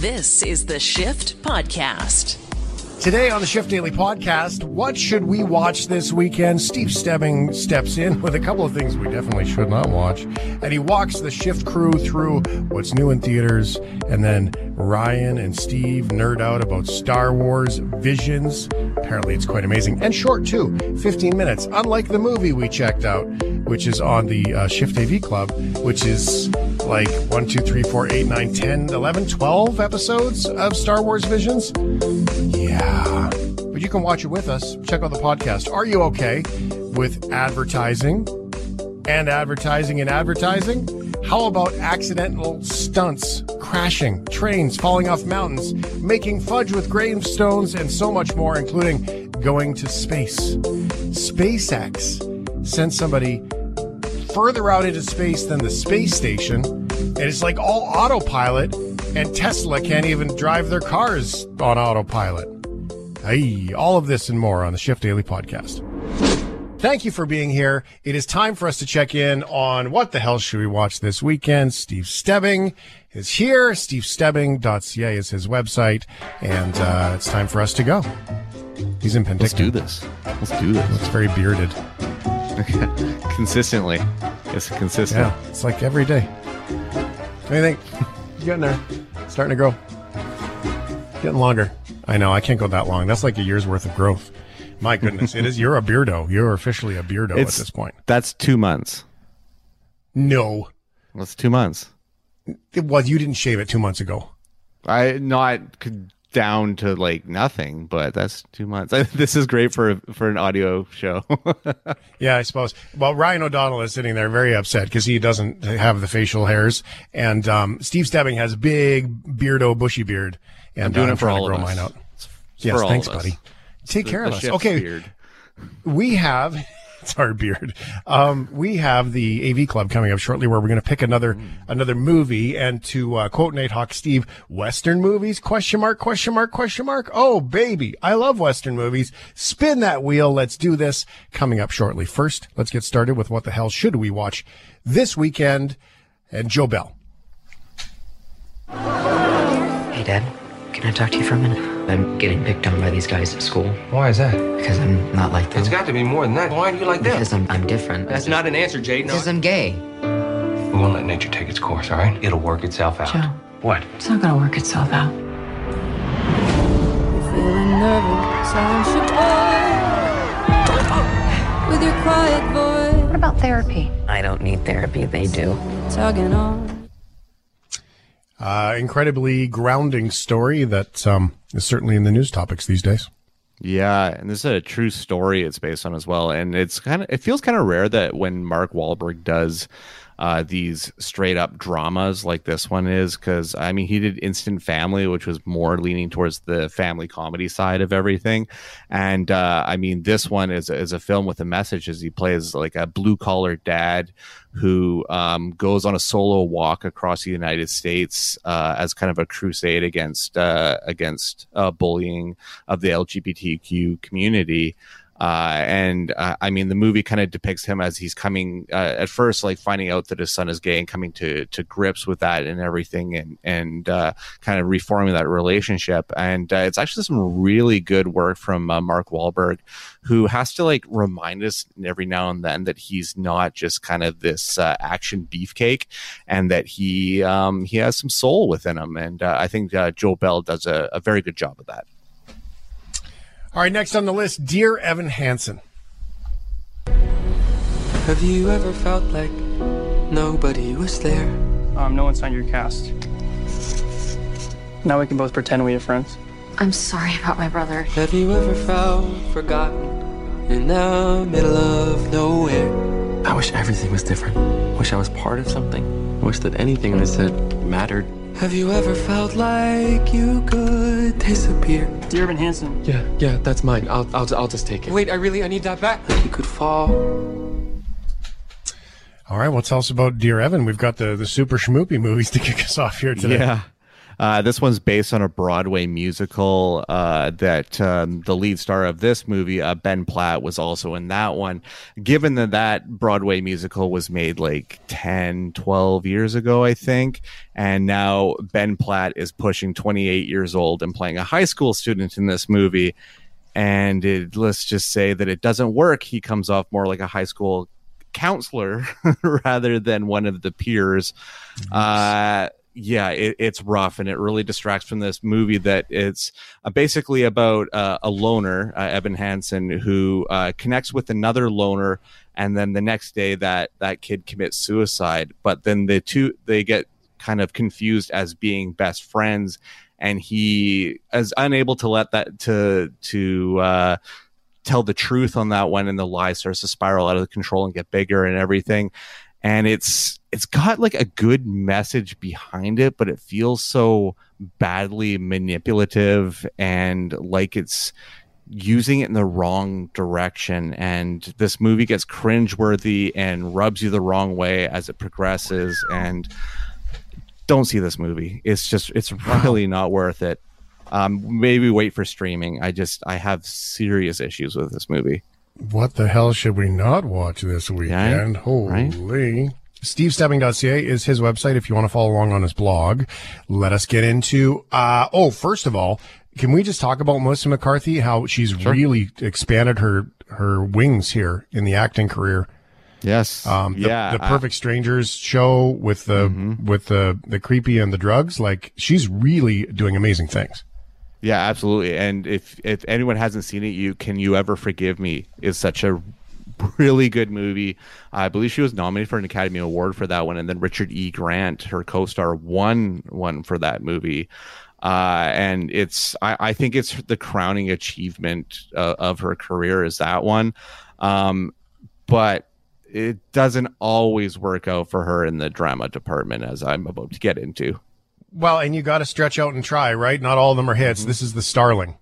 This is the Shift Podcast. Today on the Shift Daily Podcast, what should we watch this weekend? Steve Stebbing steps in with a couple of things we definitely should not watch. And he walks the Shift crew through what's new in theaters. And then Ryan and Steve nerd out about Star Wars Visions. Apparently, it's quite amazing. And short, too 15 minutes, unlike the movie we checked out, which is on the uh, Shift AV Club, which is like 1, 2, 3, 4, 8, 9, 10, 11, 12 episodes of Star Wars Visions. Yeah. But you can watch it with us. Check out the podcast. Are you okay with advertising and advertising and advertising? How about accidental stunts, crashing, trains falling off mountains, making fudge with gravestones, and so much more, including going to space? SpaceX sent somebody further out into space than the space station, and it's like all autopilot, and Tesla can't even drive their cars on autopilot. Hey, all of this and more on the Shift Daily Podcast. Thank you for being here. It is time for us to check in on what the hell should we watch this weekend. Steve Stebbing is here. SteveStebbing.ca is his website, and uh, it's time for us to go. He's in Penticton. Let's do this. Let's do this. It's very bearded. Consistently. It's consistent. Yeah, it's like every day. What do you think? You getting there? Starting to grow. Getting longer. I know. I can't go that long. That's like a year's worth of growth. My goodness, it is. You're a beardo. You're officially a beardo It's- at this point. That's two months. No, That's two months. It was. You didn't shave it two months ago. I not down to like nothing, but that's two months. This is great for for an audio show. Yeah, I suppose. Well, Ryan O'Donnell is sitting there very upset because he doesn't have the facial hairs, and um, Steve Stebbing has big beardo, bushy beard, and I'm doing uh, it for trying to all grow of us. mine out. It's Yes, thanks, buddy. Take The- care of us. Okay, beard. we have it's our beard. Um, we have the AV Club coming up shortly, where we're going to pick another Mm. another movie, and to uh, quote Nate Hawk, Steve, Western movies? Question mark? Question mark? Question mark? Oh, baby, I love Western movies. Spin that wheel. Let's do this. Coming up shortly. First, let's get started with what the hell should we watch this weekend? And Joe Bell. Hey, Dad. Can I talk to you for a minute? I'm getting picked on by these guys at school Why is that? because I'm not like them. It's got to be more than that. Why are you like that? because I'm, I'm different. That's not an answer, Jade. No. Because I'm gay. We won't let nature take its course, all right? It'll work itself out. Joe. What? It's not gonna work itself out. Feeling nervous, aren't boy? With your quiet voice, What about therapy? I don't need therapy. They do. tugging on. Uh, incredibly grounding story that um, is certainly in the news topics these days. Yeah, and this is a true story it's based on as well. And it's kind of it feels kind of rare that when Mark Wahlberg does uh, these straight up dramas like this one is, because I mean he did Instant Family, which was more leaning towards the family comedy side of everything, and uh, I mean this one is is a film with a message as he plays like a blue collar dad who um, goes on a solo walk across the United States uh, as kind of a crusade against uh, against uh, bullying of the LGBTQ community. Uh, and uh, I mean, the movie kind of depicts him as he's coming uh, at first, like finding out that his son is gay and coming to to grips with that and everything, and and uh, kind of reforming that relationship. And uh, it's actually some really good work from uh, Mark Wahlberg, who has to like remind us every now and then that he's not just kind of this action beefcake, and that he um, he has some soul within him. And I think Joe Bell does a, a very good job of that. All right, next on the list, Dear Evan Hansen. Have you ever felt like nobody was there? Um, no one signed your cast. Now we can both pretend we are friends. I'm sorry about my brother. Have you ever felt forgotten in the middle of nowhere? I wish everything was different. Wish I was part of something. Wish that anything I said mattered. Have you ever felt like you could disappear? Dear Evan Hansen, Yeah, yeah, that's mine. I'll, I'll, I'll just take it. Wait, I really, I need that back. Like you could fall. All right, well, tell us about Dear Evan. We've got the, the super schmoopy movies to kick us off here today. Yeah. Uh, this one's based on a Broadway musical uh, that um, the lead star of this movie, uh, Ben Platt, was also in that one. Given that that Broadway musical was made like 10, 12 years ago, I think, and now Ben Platt is pushing 28 years old and playing a high school student in this movie. And it, let's just say that it doesn't work. He comes off more like a high school counselor rather than one of the peers. Uh, yeah, it, it's rough and it really distracts from this movie that it's uh, basically about uh, a loner, uh, Evan Hansen, who uh, connects with another loner, and then the next day that that kid commits suicide. But then the two they get kind of confused as being best friends, and he is unable to let that to to uh, tell the truth on that one, and the lie starts to spiral out of control and get bigger and everything. And it's it's got like a good message behind it, but it feels so badly manipulative and like it's using it in the wrong direction. And this movie gets cringeworthy and rubs you the wrong way as it progresses. And don't see this movie. It's just it's really not worth it. Um, maybe wait for streaming. I just I have serious issues with this movie. What the hell should we not watch this weekend? Yeah, Holy. right? SteveStebbing.ca is his website if you want to follow along on his blog. Let us get into, uh, oh, first of all, can we just talk about Melissa McCarthy, how she's really expanded her, her wings here in the acting career? Yes. Um, the, yeah. the Perfect Strangers show with the, Mm-hmm. with the, the creepy and the drugs, like she's really doing amazing things. Yeah, absolutely. And if if anyone hasn't seen it, you can you ever forgive me is such a really good movie. I believe she was nominated for an Academy Award for that one, and then Richard E. Grant, her co-star, won one for that movie. Uh, and it's I, I think it's the crowning achievement uh, of her career is that one. Um, but it doesn't always work out for her in the drama department, as I'm about to get into. Well, and you got to stretch out and try, right? Not all of them are hits. Mm-hmm. This is the Starling.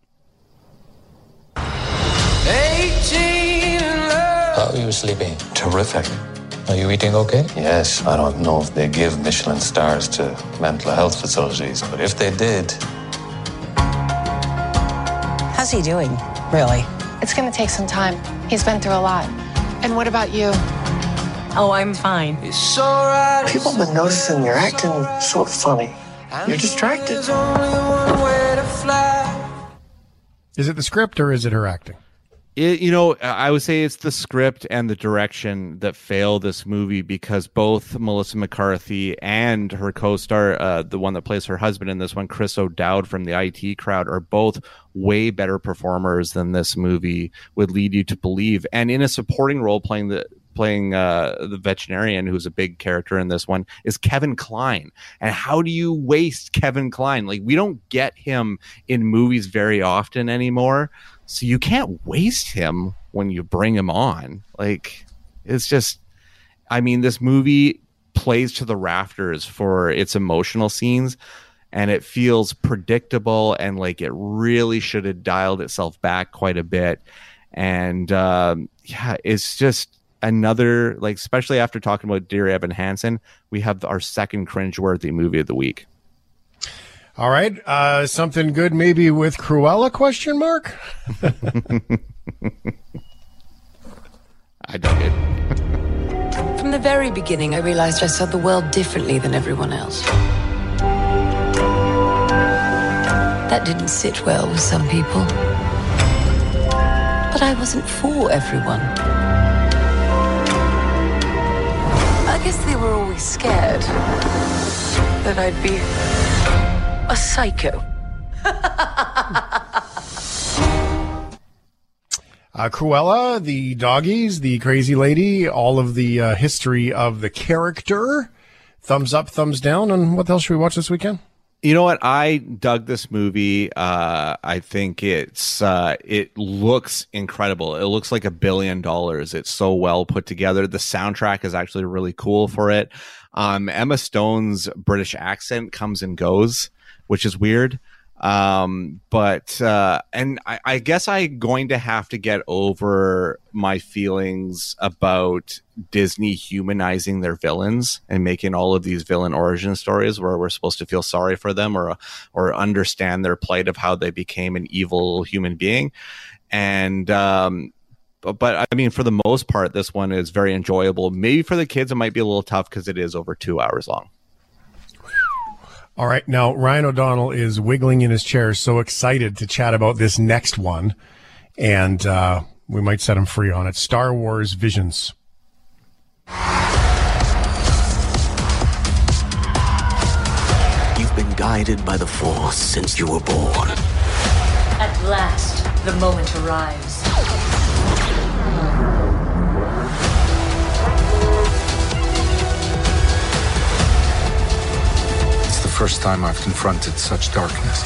How are you sleeping? Terrific. Are you eating okay? Yes, I don't know if they give Michelin stars to mental health facilities, but if they did, How's he doing, really? It's gonna take some time. He's been through a lot. And what about you? Oh, I'm fine. People have been noticing you're acting sort of funny. You're distracted. Is it the script or is it her acting? It, you know, I would say it's the script and the direction that fail this movie because both Melissa McCarthy and her co-star, uh, the one that plays her husband in this one, Chris O'Dowd from the IT crowd, are both way better performers than this movie would lead you to believe. And in a supporting role, playing the playing uh, the veterinarian, who's a big character in this one, is Kevin Kline. And how do you waste Kevin Kline? Like we don't get him in movies very often anymore. So you can't waste him when you bring him on. Like it's just I mean this movie plays to the rafters for its emotional scenes and it feels predictable and like it really should have dialed itself back quite a bit and um, yeah it's just another like especially after talking about dear evan hansen we have our second cringeworthy movie of the week All right. Uh, something good maybe with Cruella question mark? i dug it From the very beginning, I realized I saw the world differently than everyone else. That didn't sit well with some people. But I wasn't for everyone. Guess they were always scared that I'd be a psycho. Uh, Cruella, the doggies, the crazy lady, all of the uh, history of the character. Thumbs up, thumbs down. And what else should we watch this weekend? You know what? I dug this movie. Uh, I think it's uh, it looks incredible. It looks like a billion dollars. It's so well put together. The soundtrack is actually really cool for it. Um, Emma Stone's British accent comes and goes, which is weird. Um, but uh, and I, I guess I'm going to have to get over my feelings about Disney humanizing their villains and making all of these villain origin stories where we're supposed to feel sorry for them or or understand their plight of how they became an evil human being. And um, but, but I mean, for the most part, this one is very enjoyable. Maybe for the kids, it might be a little tough because it is over two hours long. All right. Now, Ryan O'Donnell is wiggling in his chair, so excited to chat about this next one. And uh, we might set him free on it Star Wars Visions. You've been guided by the Force since you were born. At last, the moment arrives. First time I've confronted such darkness.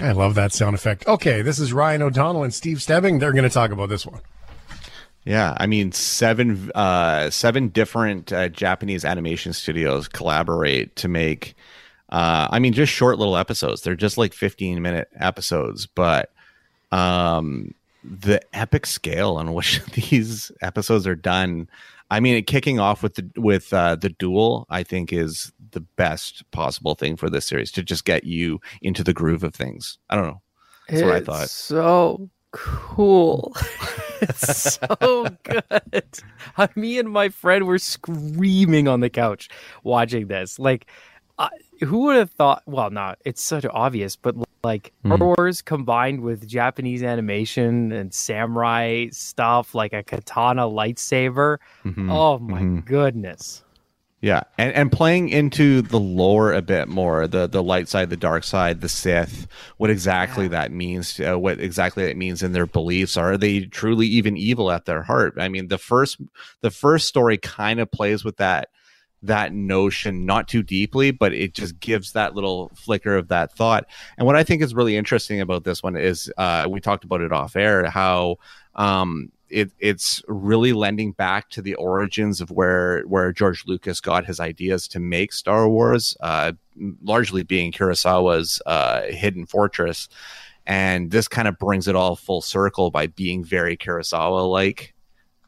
I love that sound effect. Okay, this is Ryan O'Donnell and Steve Stebbing. They're going to talk about this one. Yeah, I mean seven uh, seven different uh, Japanese animation studios collaborate to make. Uh, I mean, just short little episodes. They're just like fifteen minute episodes, but um, the epic scale on which these episodes are done. I mean, kicking off with the with uh, the duel, I think is the best possible thing for this series to just get you into the groove of things. I don't know. That's it's what I thought. So cool. it's so good. Me and my friend were screaming on the couch watching this. Like, uh, who would have thought? Well, not. It's such obvious, but like Hmm. Star Wars combined with Japanese animation and samurai stuff, like a katana lightsaber. Mhm, Oh my mhm. goodness! Yeah, and and playing into the lore a bit more, the the light side, the dark side, the Sith, what exactly that means, uh, what exactly it means in their beliefs. Are they truly even evil at their heart? I mean, the first the first story kind of plays with that that notion not too deeply but it just gives that little flicker of that thought and what i think is really interesting about this one is uh, we talked about it off air how um, it, it's really lending back to the origins of where where George Lucas got his ideas to make Star Wars, uh, largely being Kurosawa's uh, Hidden Fortress, and this kind of brings it all full circle by being very Kurosawa like.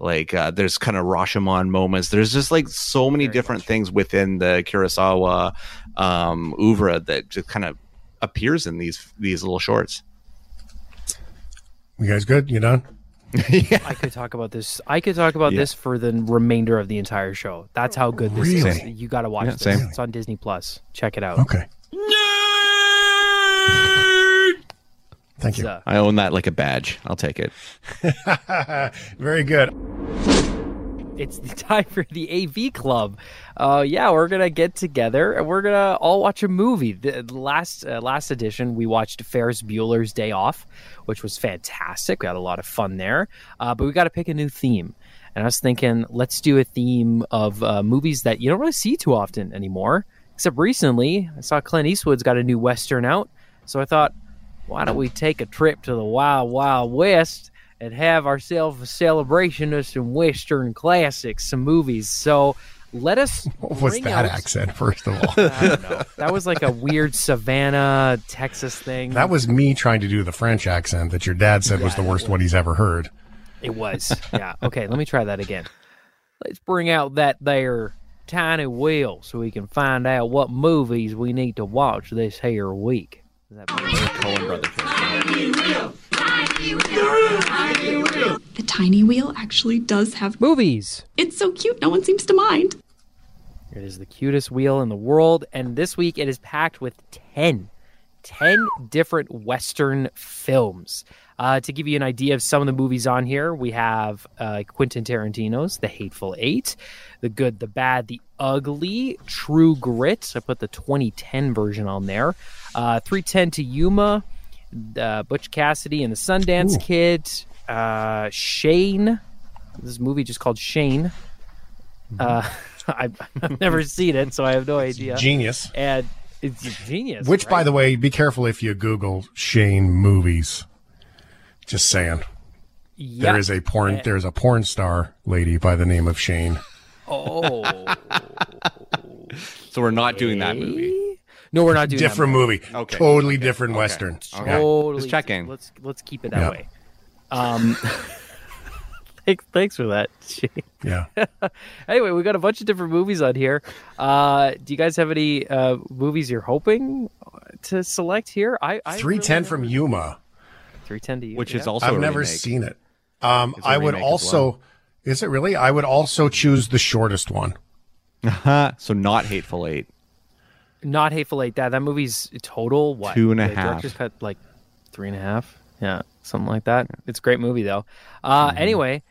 Like uh, there's kind of Rashomon moments. There's just like so many different things within the Kurosawa um, oeuvre that just kind of appears in these these little shorts. You guys good? You done? yeah. I could talk about this. I could talk about Yeah. this for the remainder of the entire show. That's how good this is. You got to watch Yeah, this. same. It's on Disney Plus. Check it out. Okay. Thank you. I own that like a badge. I'll take it. Very good. it's the time for the AV Club. Uh, yeah, we're gonna get together and we're gonna all watch a movie. The the last uh, last edition, we watched Ferris Bueller's Day Off, which was fantastic. We had a lot of fun there. Uh, but we got to pick a new theme. And I was thinking, let's do a theme of uh, movies that you don't really see too often anymore. Except recently, I saw Clint Eastwood's got a new western out, so I thought, why don't we take a trip to the Wild Wild West and have ourselves a celebration of some Western classics, some movies. So let us. What was that out- accent, first of all? I don't know. That was like a weird Savannah, Texas thing. that was me trying to do the French accent that your dad said was the worst one he's ever heard. It was. Yeah. Okay, let me try that again. Let's bring out that there tiny wheel so we can find out what movies we need to watch this here week. Is that Coen Brothers. The tiny wheel actually does have movies. It's so cute, no one seems to mind. It is the cutest wheel in the world, and this week it is packed with 10, 10 different Western films. Uh, to give you an idea of some of the movies on here, we have uh, Quentin Tarantino's The Hateful Eight, The Good, the Bad, the Ugly, True Grit. I put the 2010 version on there. Uh, 310 to Yuma, uh, Butch Cassidy and the Sundance Kid, uh, Shane. This movie just called Shane. Uh, I've, I've never seen it, so I have no idea. genius. And it's genius. Which, by the way, be careful if you Google Shane movies. Just saying. Yeah. There is a porn. Uh, There's a porn star lady by the name of Shane. Oh. So we're not doing that movie. No, we're not doing that different movie. Okay. Totally different western. Okay. Yeah. Totally. Just checking. Let's let's keep it that Yeah. way. Um, thanks, thanks for that. Yeah. anyway, we got a bunch of different movies on here. Uh, do you guys have any uh, movies you're hoping to select here? I, I Three ten from Yuma. Three ten to you, Which is also I've a never remake. seen it. Um, It's a I would also. well. Is it really? I would also choose the shortest one. so not Hateful Eight. not Hateful Eight. That that movie's total what Two and a the half. Director's cut like three and a half. Yeah, something like that. It's a great movie though. Uh, Mm-hmm. Anyway,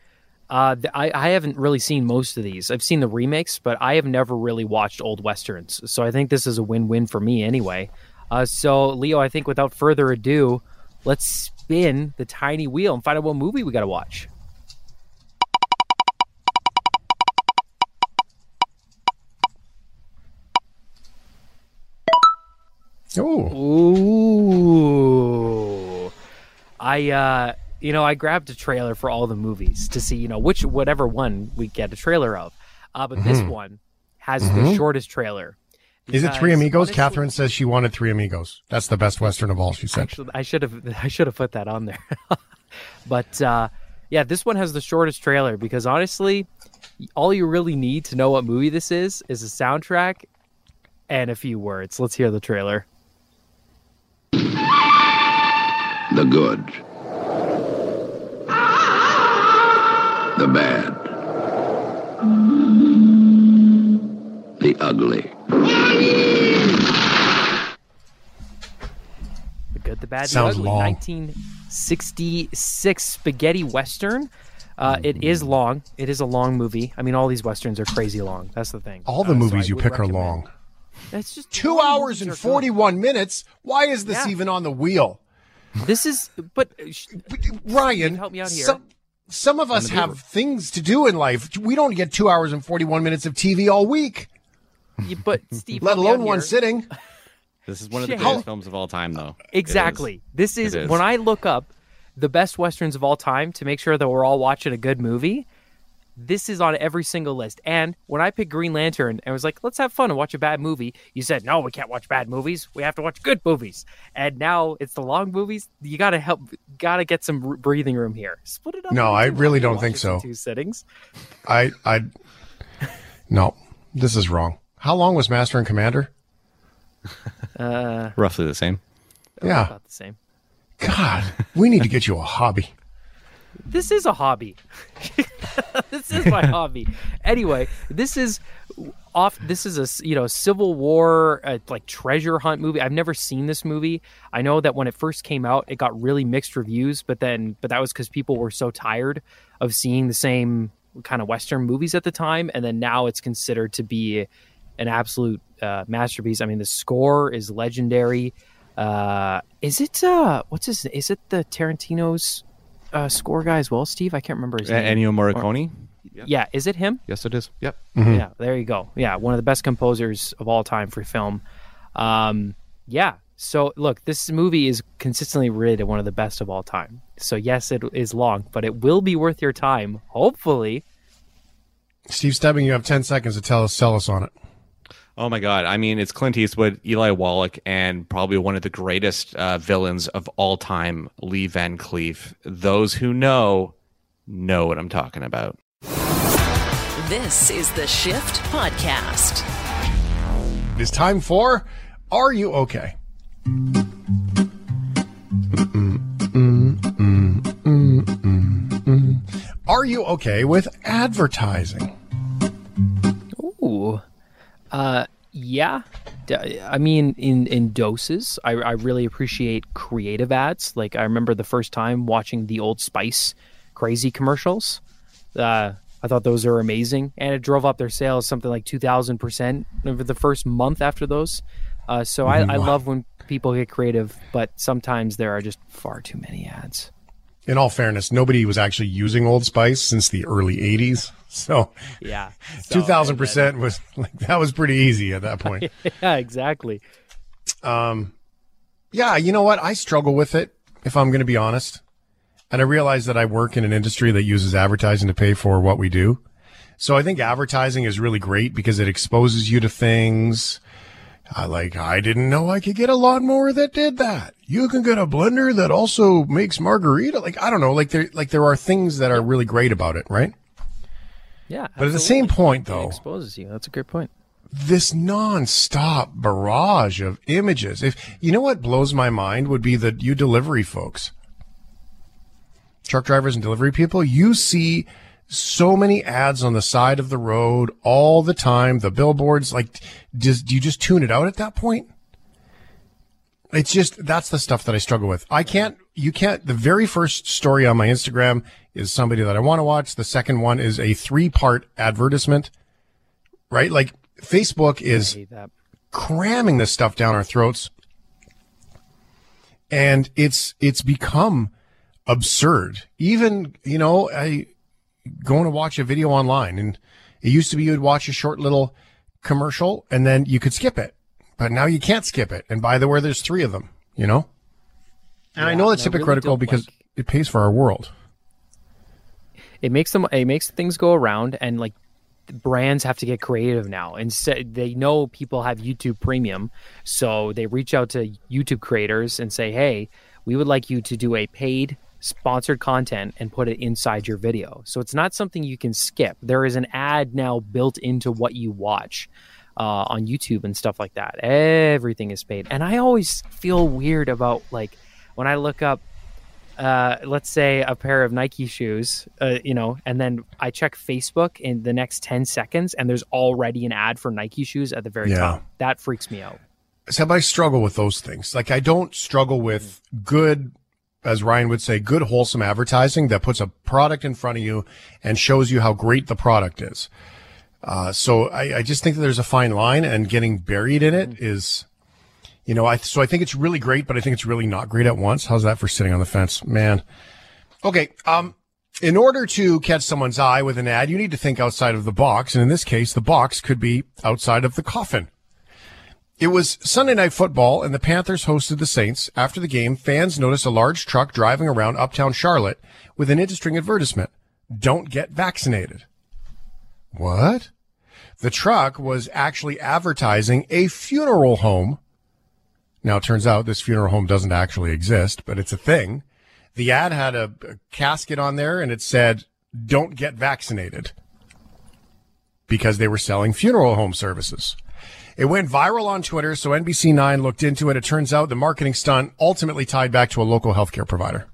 uh, th- I I haven't really seen most of these. I've seen the remakes, but I have never really watched old westerns. So I think this is a win win for me anyway. Uh, so Leo, I think without further ado, let's spin the tiny wheel and find out what movie we got to watch. Oh, Ooh. I uh you know, I grabbed a trailer for all the movies to see, you know, which whatever one we get a trailer of. Uh but this Mhm. one has Mhm. the shortest trailer. Is it Three Amigos? Catherine says she wanted Three Amigos. That's the best western of all. She said. Actually, I should have I should have put that on there. but uh yeah, this one has the shortest trailer because honestly, all you really need to know what movie this is is a soundtrack and a few words. Let's hear the trailer. The good. The bad. The ugly. The Good, the Bad, Sounds the Ugly. long. 1966 spaghetti western. Uh, it is Mm-hmm. long. It is a long movie. I mean, all these westerns are crazy long. That's the thing. All the Uh, so movies I you would pick are long. That's just Two long hours and are good. forty-one minutes. Why is this Yeah. even on the wheel? This is, but uh, sh- Ryan, help me out here. Some, some of us have things to do in life. We don't get two hours and forty-one minutes of TV all week, you- but Steve, let help me out alone one here. sitting. This is one of the Shit. greatest How- films of all time, though. It Exactly. This is, It is. when I look up the best westerns of all time to make sure that we're all watching a good movie. This is on every single list. And when I picked Green Lantern and was like, let's have fun and watch a bad movie, you said, no, we can't watch bad movies. We have to watch good movies. And now it's the long movies. You got to help, got to get some breathing room here. Split it up. No, I really don't think so. Two sittings. I, I, no, this is wrong. How long was Master and Commander? Uh, Roughly the same. Yeah. about the same. God, we need to get you a hobby. this is a hobby. this is my hobby. Anyway, this is off. This is a you know Civil War uh, like treasure hunt movie. I've never seen this movie. I know that when it first came out, it got really mixed reviews. But then, but that was because people were so tired of seeing the same kind of Western movies at the time, and then now it's considered to be an absolute uh, masterpiece. I mean, the score is legendary. Uh, is it uh, what's his? Is it the Tarantino's uh, score guy as well, Steve? I can't remember his Uh, name. Ennio Or- Morricone. yeah, is it him? Yes, it is. Yep. Yeah, there you go. Yeah, one of the best composers of all time for film. Um, yeah. So look, this movie is consistently rated one of the best of all time. So yes, it is long, but it will be worth your time. Hopefully. Steve Stebbing, you have 10 seconds to tell us, sell us on it. Oh my God! I mean, it's Clint Eastwood, Eli Wallach, and probably one of the greatest uh, villains of all time, Lee Van Cleef. Those who know know what I'm talking about. This is the Shift Podcast. It is time for Are You Okay? Are you okay with advertising? Ooh. Uh, yeah. I mean, in in doses. I I really appreciate creative ads. Like I remember the first time watching the Old Spice crazy commercials. Uh, I thought those are amazing, and it drove up their sales something like two thousand percent over the first month after those. Uh, so I, I love when people get creative, but sometimes there are just far too many ads. In all fairness, nobody was actually using Old Spice since the early 80s. So Yeah. 2000% was like, that was pretty easy at that point. yeah, exactly. Um, yeah, you know what? I struggle with it, if I'm going to be honest. And I realize that I work in an industry that uses advertising to pay for what we do. So I think advertising is really great because it exposes you to things. I like, I didn't know I could get a lawnmower that did that. You can get a blender that also makes margarita. Like, I don't know, like there, like there are things that are really great about it, right? Yeah. But at the same point, though, It exposes you. That's a great point. this non-stop barrage of images. If you know what blows my mind would be that you delivery folks, truck drivers and delivery people, you see so many ads on the side of the road all the time. The billboards, like, does do you just tune it out at that point? It's just that's the stuff that I struggle with. I can't. You can't. The very first story on my Instagram is somebody that I want to watch. The second one is a three-part advertisement. Right, like Facebook is cramming this stuff down our throats, and it's it's become absurd. Even you know, I going to watch a video online, and it used to be you would watch a short little commercial, and then you could skip it, but now you can't skip it. And by the way, there's three of them. You know, and I know it's and I really hypocritical don't because it pays for our world. it makes them it makes things go around and like brands have to get creative now. Instead they know people have youtube premium so they reach out to youtube creators and say hey we would like you to do a paid sponsored content and put it inside your video. So it's not something you can skip. There is an ad now built into what you watch uh, on youtube and stuff like that. Everything is paid. And i always feel weird about like when i look up uh, let's say a pair of Nike shoes, uh, you know, and then I check Facebook in the next 10 seconds and there's already an ad for Nike shoes at the very Yeah. top. That freaks me out. So I struggle with those things. Like I don't struggle with good, as Ryan would say, good wholesome advertising that puts a product in front of you and shows you how great the product is. Uh, so I, I just think that there's a fine line and getting buried in it is, you know, I, so I think it's really great, but I think it's really not great at once. How's that for sitting on the fence, man? Okay. Um, in order to catch someone's eye with an ad, you need to think outside of the box. And in this case, the box could be outside of the coffin. It was Sunday night football and the Panthers hosted the Saints. After the game, fans noticed a large truck driving around uptown Charlotte with an interesting advertisement. Don't get vaccinated. What? The truck was actually advertising a funeral home. Now, it turns out this funeral home doesn't actually exist, but it's a thing. The ad had a, a casket on there and it said, don't get vaccinated because they were selling funeral home services. It went viral on Twitter, so NBC9 looked into it. It turns out the marketing stunt ultimately tied back to a local healthcare provider.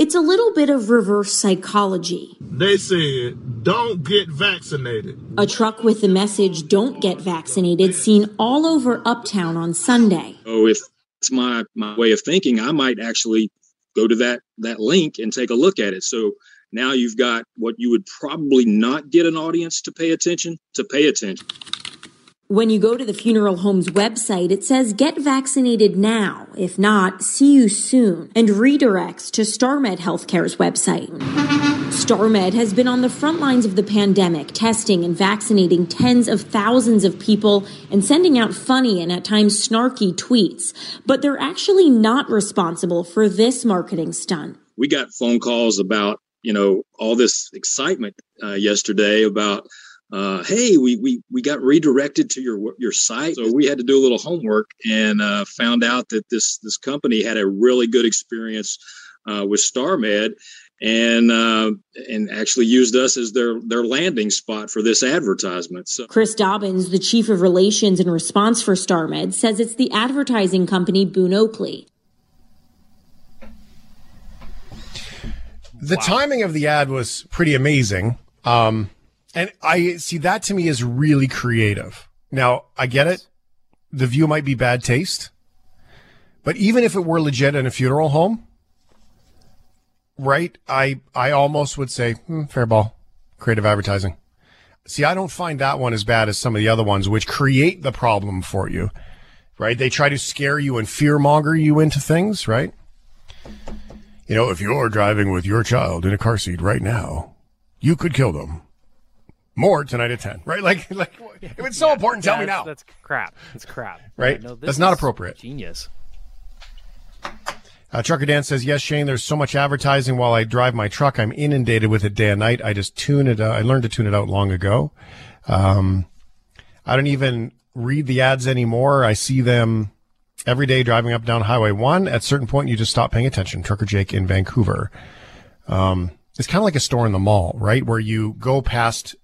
It's a little bit of reverse psychology. They said, don't get vaccinated. A truck with the message, don't get vaccinated, seen all over Uptown on Sunday. Oh, if it's my my way of thinking, I might actually go to that that link and take a look at it. So now you've got what you would probably not get an audience to pay attention to pay attention. When you go to the funeral home's website, it says get vaccinated now. If not, see you soon and redirects to StarMed Healthcare's website. StarMed has been on the front lines of the pandemic, testing and vaccinating tens of thousands of people and sending out funny and at times snarky tweets. But they're actually not responsible for this marketing stunt. We got phone calls about you know all this excitement uh, yesterday about uh, hey, we, we we got redirected to your your site, so we had to do a little homework and uh, found out that this this company had a really good experience uh, with StarMed, and uh, and actually used us as their their landing spot for this advertisement. So Chris Dobbins, the chief of relations and response for StarMed, says it's the advertising company Boone Oakley. The timing of the ad was pretty amazing. Um, and I see that to me is really creative. Now, I get it. The view might be bad taste, but even if it were legit in a funeral home, right? I, I almost would say, hmm, fair ball, creative advertising. See, I don't find that one as bad as some of the other ones, which create the problem for you, right? They try to scare you and fear monger you into things, right? You know, if you're driving with your child in a car seat right now, you could kill them. More tonight at 10, right? Like, like if it's so important, tell me now. That's crap. That's crap. Right? Yeah, no, this That's not appropriate. Genius. Uh, Trucker Dan says, yes, Shane, there's so much advertising while I drive my truck. I'm inundated with it day and night. I just tune it out. I learned to tune it out long ago. Um, I don't even read the ads anymore. I see them every day driving up down Highway 1. At a certain point, you just stop paying attention. Trucker Jake in Vancouver. Um, it's kind of like a store in the mall, right? Where you go past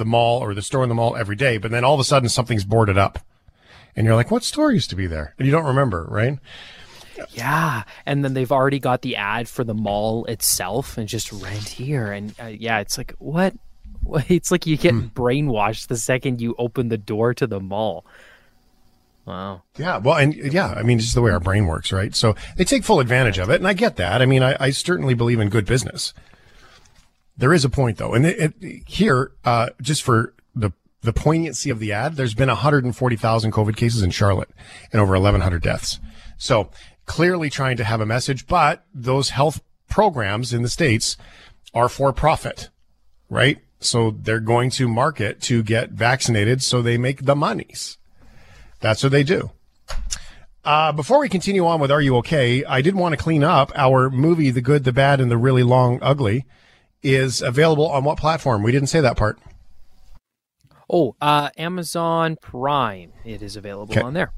the mall or the store in the mall every day, but then all of a sudden something's boarded up. And you're like, what store used to be there? And you don't remember, right? Yeah, and then they've already got the ad for the mall itself, and just rent here, and uh, yeah, it's like what? It's like you get Hmm. brainwashed the second you open the door to the mall. Wow. Yeah, well, and yeah, I mean, just the way our brain works, right? So they take full advantage of it, and I get that. I mean, I, I certainly believe in good business. There is a point, though, and it, it, here, uh, just for the the poignancy of the ad, there's been 140,000 COVID cases in Charlotte and over 1,100 deaths. So clearly trying to have a message, but those health programs in the states are for profit, right? So they're going to market to get vaccinated, so they make the monies. That's what they do. Uh, before we continue on with Are You Okay? I did want to clean up our movie, The Good, the Bad, and the Really Long Ugly is available on what platform? We didn't say that part. Oh, uh, Amazon Prime. It is available Okay. on there.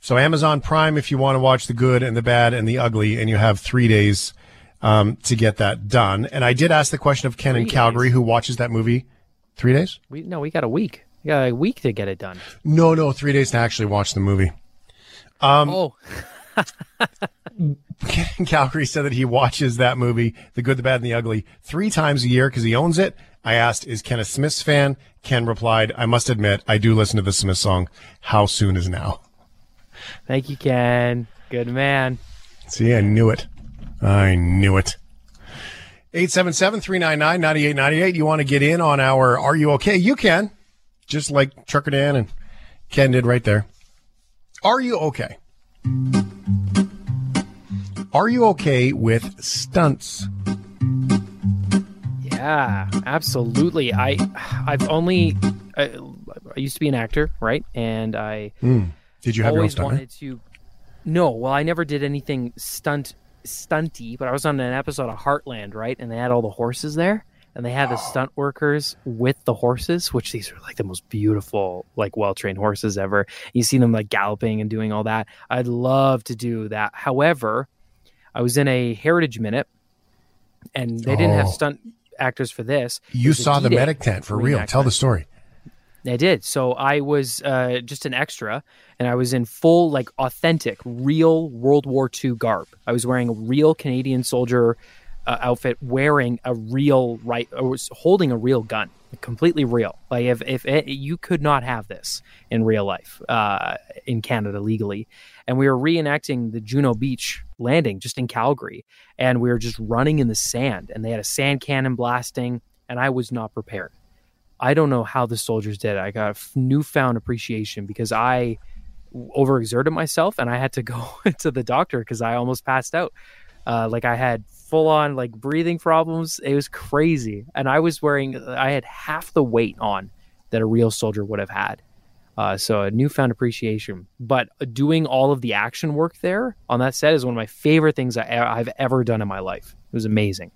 So Amazon Prime, if you want to watch the good and the bad and the ugly, and you have three days um, to get that done. And I did ask the question of Ken in Three Calgary, who watches that movie. Three days? We no, we got a week. We got a week to get it done. No, no, three days to actually watch the movie. Um, oh, in Calgary said that he watches that movie, The Good, the Bad, and the Ugly, three times a year because he owns it. I asked, is Ken a Smiths fan? Ken replied, I must admit, I do listen to the Smiths song, How Soon Is Now. thank you, Ken. Good man. See, I knew it. I knew it. 877-399-9898. You want to get in on our Are You Okay? You can. Just like Trucker Dan and Ken did right there. Are you okay? Are you okay with stunts? Yeah, absolutely. I, I've only, I, I used to be an actor, right? And I Hmm. Did you have your own always stunt? wanted to. No, well, I never did anything stunt stunty, but I was on an episode of Heartland, right? And they had all the horses there, and they had the stunt workers with the horses, which these are like the most beautiful, like well trained horses ever. You see them like galloping and doing all that. I'd love to do that. However, I was in a Heritage Minute, and they didn't have Oh. stunt actors for this. You saw the medic tent for real. Tell the story. I did. So I was uh, just an extra, and I was in full, like, authentic, real World War II garb. I was wearing a real Canadian soldier uh, outfit, wearing a real right, I was holding a real gun, completely real. Like, if if it, you could not have this in real life uh, in Canada legally, and we were reenacting the Juno Beach landing just in Calgary, and we were just running in the sand, and they had a sand cannon blasting, and I was not prepared. I don't know how the soldiers did it. I got a newfound appreciation because I overexerted myself and I had to go to the doctor because I almost passed out. Uh, like I had full on like breathing problems. It was crazy, and I was wearing. I had half the weight on that a real soldier would have had. Uh, so a newfound appreciation. But doing all of the action work there on that set is one of my favorite things I, I've ever done in my life. It was amazing.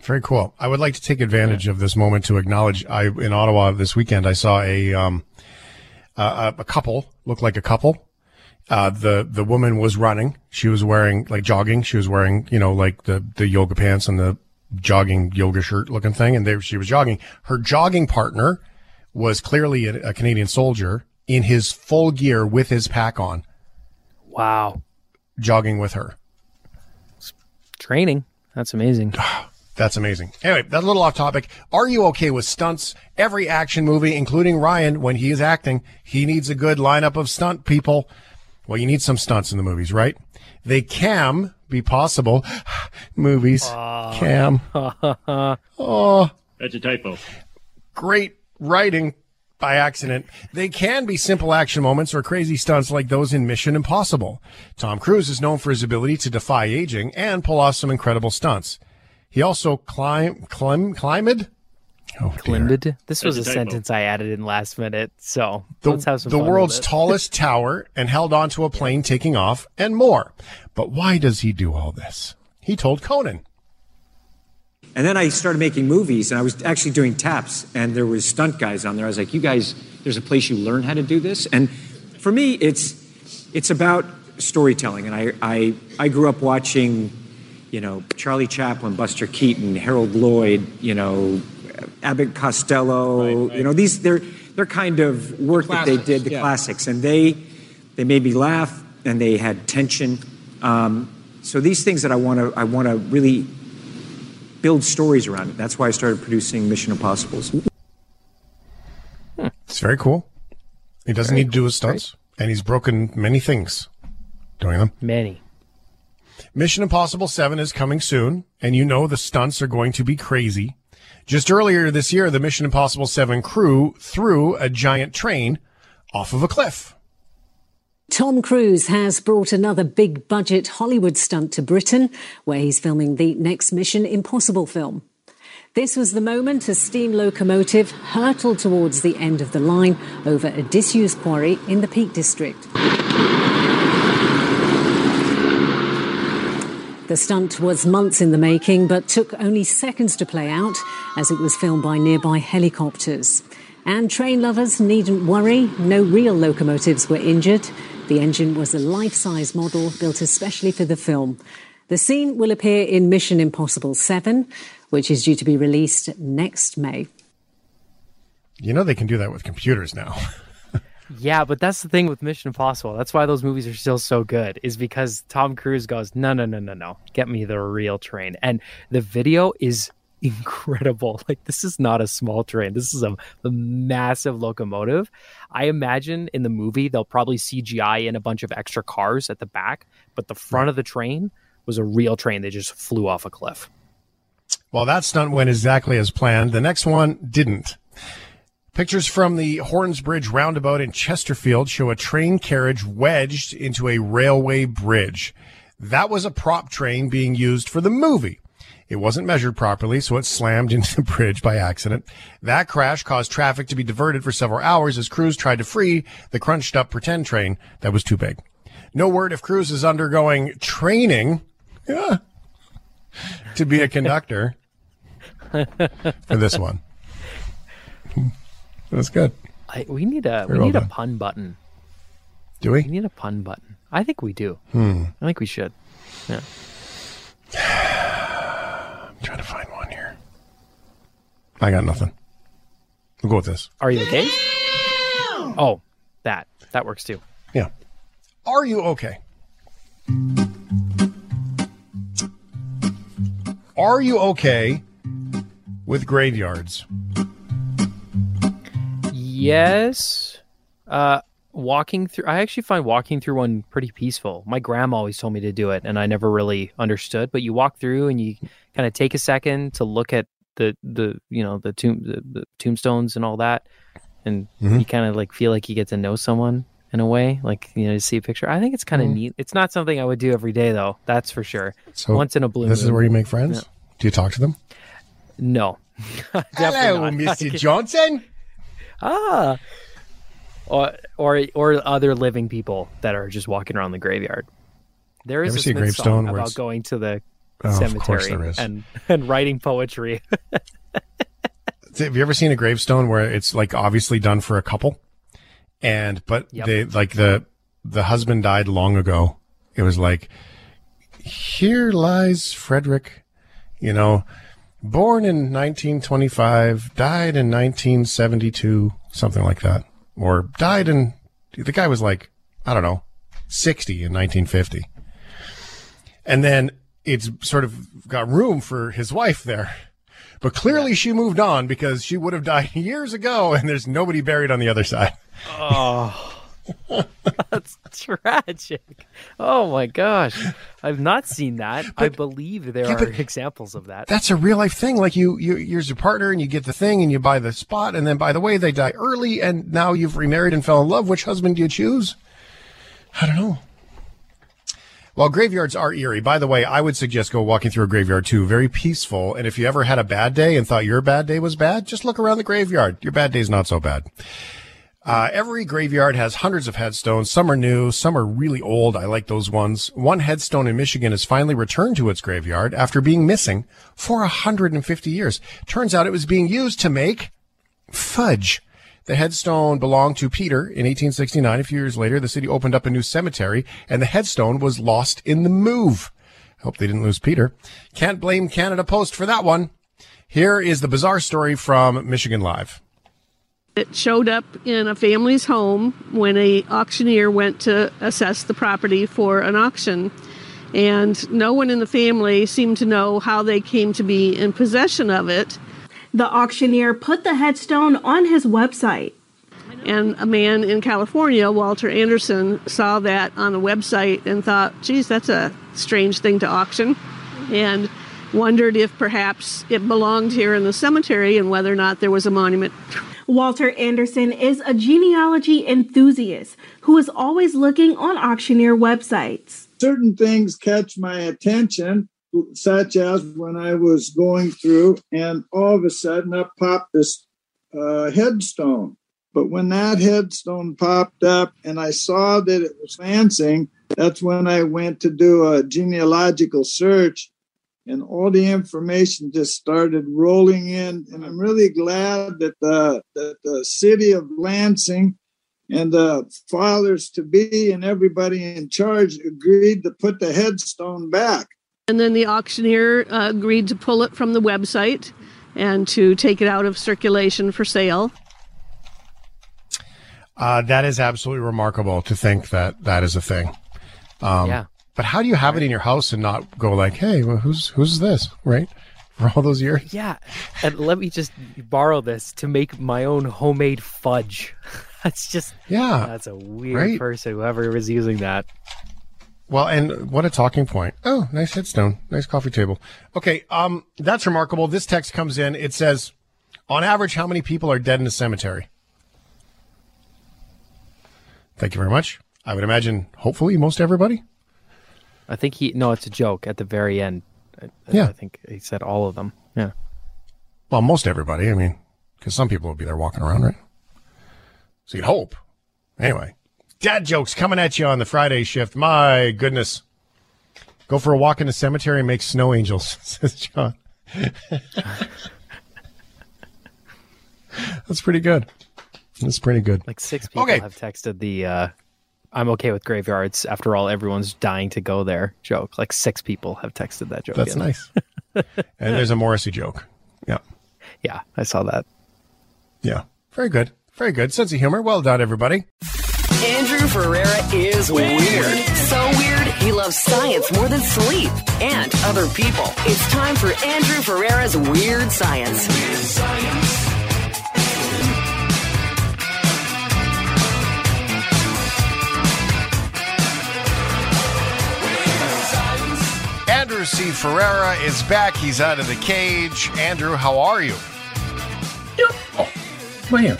Very cool. I would like to take advantage of this moment to acknowledge. I in Ottawa this weekend. I saw a um, a, a couple look like a couple. Uh, the the woman was running. She was wearing like jogging. She was wearing you know like the the yoga pants and the jogging yoga shirt looking thing. And there she was jogging. Her jogging partner was clearly a, a Canadian soldier in his full gear with his pack on, Wow, jogging with her. training. That's amazing. That's amazing. Anyway, that's a little off topic. Are you okay with stunts? Every action movie, including Ryan, when he is acting, he needs a good lineup of stunt people. Well, you need some stunts in the movies, right? They can be possible. movies. Uh. Cam. Oh, That's a typo. great writing by accident. They can be simple action moments or crazy stunts like those in Mission Impossible. Tom Cruise is known for his ability to defy aging and pull off some incredible stunts. He also climb, climb, climbed. Oh, Climbed. This was a, That's a typo. sentence I added in last minute. So the, let's have some the fun with world's it. tallest tower and held onto a plane taking off and more. But why does he do all this? He told Conan. And then I started making movies, and I was actually doing taps, and there was stunt guys on there. I was like, "You guys, there's a place you learn how to do this." And for me, it's it's about storytelling. And I I, I grew up watching, you know, Charlie Chaplin, Buster Keaton, Harold Lloyd, you know, Abbott Costello. You know, these they're they're kind of work that they did, the yeah. classics, and they they made me laugh, and they had tension. Um, so these things that I want to I want to really build stories around it. That's why I started producing Mission Impossibles. Hmm. It's very cool. He doesn't need to do his stunts, and he's broken many things doing them. Many. Mission Impossible 7 is coming soon, and you know the stunts are going to be crazy. Just earlier this year, the Mission Impossible 7 crew threw a giant train off of a cliff. Tom Cruise has brought another big budget Hollywood stunt to Britain, where he's filming the next Mission Impossible film. This was the moment a steam locomotive hurtled towards the end of the line over a disused quarry in the Peak District. The stunt was months in the making, but took only seconds to play out as it was filmed by nearby helicopters. And train lovers needn't worry, no real locomotives were injured. The engine was a life size model built especially for the film. The scene will appear in Mission Impossible 7, which is due to be released next May. You know they can do that with computers now. Yeah, but that's the thing with Mission Impossible. That's why those movies are still so good, is because Tom Cruise goes, no, no, no, no, no, get me the real train. And the video is incredible. Like, this is not a small train, this is a, a massive locomotive. I imagine in the movie, they'll probably CGI in a bunch of extra cars at the back, but the front of the train was a real train that just flew off a cliff. Well, that stunt went exactly as planned. The next one didn't. Pictures from the Horns Bridge roundabout in Chesterfield show a train carriage wedged into a railway bridge. That was a prop train being used for the movie. It wasn't measured properly, so it slammed into the bridge by accident. That crash caused traffic to be diverted for several hours as crews tried to free the crunched up pretend train that was too big. No word if Cruise is undergoing training yeah, to be a conductor for this one. That's good. I, we need a Very we need well a pun button. Do we? We need a pun button. I think we do. Hmm. I think we should. Yeah. I'm trying to find one here. I got nothing. We'll go with this. Are you okay? Oh, that that works too. Yeah. Are you okay? Are you okay with graveyards? Yes. Uh, walking through. I actually find walking through one pretty peaceful. My grandma always told me to do it, and I never really understood. But you walk through and you kind of take a second to look at the the you know the tomb the, the tombstones and all that, and Mhm. you kind of like feel like you get to know someone in a way. Like you know, you see a picture. I think it's kind of Mhm. neat. It's not something I would do every day though. That's for sure. So Once in a blue This is where you make friends. Yeah. Do you talk to them? No. Hello. Mr. Johnson. Ah. Or or or other living people that are just walking around the graveyard. There is a see a gravestone about going to the Oh, of course cemetery there is. and and writing poetry. Have you ever seen a gravestone where it's like obviously done for a couple, and but Yep. they like the the husband died long ago. It was like, here lies Frederick, you know, born in 1925, died in 1972, something like that, or died in. The guy was like, I don't know, 60 in 1950, and then it's sort of got room for his wife there. But clearly she moved on because she would have died years ago and there's nobody buried on the other side. oh. That's tragic. Oh my gosh. I've not seen that. I believe there Yeah, are examples of that. That's a real life thing. Like you, you're your partner and you get the thing and you buy the spot. And then by the way, they die early and now you've remarried and fell in love. Which husband do you choose? I don't know. Well, graveyards are eerie. By the way, I would suggest go walking through a graveyard too. Very peaceful. And if you ever had a bad day and thought your bad day was bad, just look around the graveyard. Your bad day's not so bad. Uh, every graveyard has hundreds of headstones. Some are new, some are really old. I like those ones. One headstone in Michigan has finally returned to its graveyard after being missing for 150 years. Turns out it was being used to make fudge. The headstone belonged to Peter in 1869. A few years later, the city opened up a new cemetery and the headstone was lost in the move. Hope they didn't lose Peter. Can't blame Canada Post for that one. Here is the bizarre story from Michigan Live. It showed up in a family's home when a auctioneer went to assess the property for an auction. And no one in the family seemed to know how they came to be in possession of it. The auctioneer put the headstone on his website. And a man in California, Walter Anderson, saw that on the website and thought, geez, that's a strange thing to auction. And wondered if perhaps it belonged here in the cemetery and whether or not there was a monument. Walter Anderson is a genealogy enthusiast who is always looking on auctioneer websites. Certain things catch my attention, such as when I was going through, and all of a sudden up popped this uh, headstone. But when that headstone popped up and I saw that it was Lansing, that's when I went to do a genealogical search and all the information just started rolling in. And I'm really glad that the, that the city of Lansing and the fathers to be and everybody in charge agreed to put the headstone back. And then the auctioneer uh, agreed to pull it from the website and to take it out of circulation for sale. Uh, that is absolutely remarkable to think that that is a thing. Um, yeah. But how do you have it in your house and not go like, "Hey, well, who's who's this?" Right? For all those years. Yeah. And let me just borrow this to make my own homemade fudge. that's just yeah. That's a weird right? person whoever was using that. Well, and what a talking point. Oh, nice headstone. Nice coffee table. Okay, um, that's remarkable. This text comes in. It says, on average, how many people are dead in a cemetery? Thank you very much. I would imagine, hopefully, most everybody. I think he no, it's a joke at the very end. I, Yeah. I think he said all of them. Yeah. Well, most everybody. I mean, because some people will be there walking around, right? So you'd hope. Anyway, dad jokes coming at you on the Friday shift. My goodness. Go for a walk in the cemetery and make snow angels, says John. That's pretty good. That's pretty good. Like six people Okay. have texted the uh I'm okay with graveyards. After all, everyone's dying to go there joke. Like six people have texted that joke. That's nice. and there's a Morrissey joke. Yeah. Yeah, I saw that. Yeah. Very good. Very good. Sense of humor. Well done, everybody. Andrew Ferreira is weird. So weird, he loves science more than sleep and other people. It's time for Andrew Ferreira's Weird Science. Science. Andrew C. Ferreira is back. He's out of the cage. Andrew, how are you? How are you?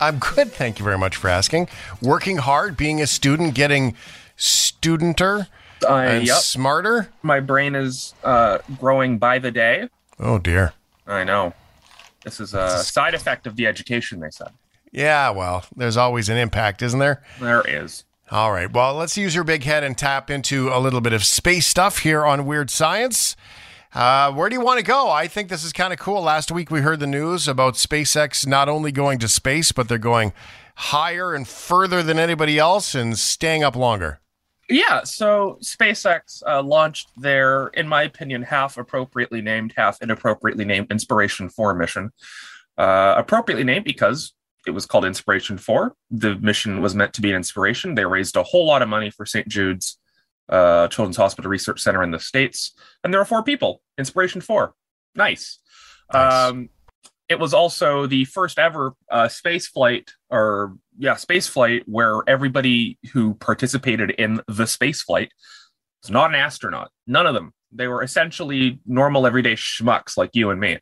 I'm good. Thank you very much for asking. Working hard, being a student, getting studenter Uh, and yep. smarter. My brain is uh, growing by the day. Oh, dear. I know. This is a side effect of the education, they said. Yeah, well, there's always an impact, isn't there? There is. All right. Well, let's use your big head and tap into a little bit of space stuff here on Weird Science. Uh, where do you want to go? I think this is kind of cool. Last week we heard the news about SpaceX not only going to space, but they're going higher and further than anybody else and staying up longer. Yeah, so SpaceX uh, launched their, in my opinion, half appropriately named, half inappropriately named Inspiration 4 mission. Uh, appropriately named because it was called Inspiration 4. The mission was meant to be an inspiration. They raised a whole lot of money for St. Jude's uh, Children's Hospital Research Center in the States. And there are four people. Inspiration 4. Nice. Um, it was also the first ever uh, space flight, or yeah, space flight where everybody who participated in the space flight was not an astronaut. None of them. They were essentially normal, everyday schmucks like you and me.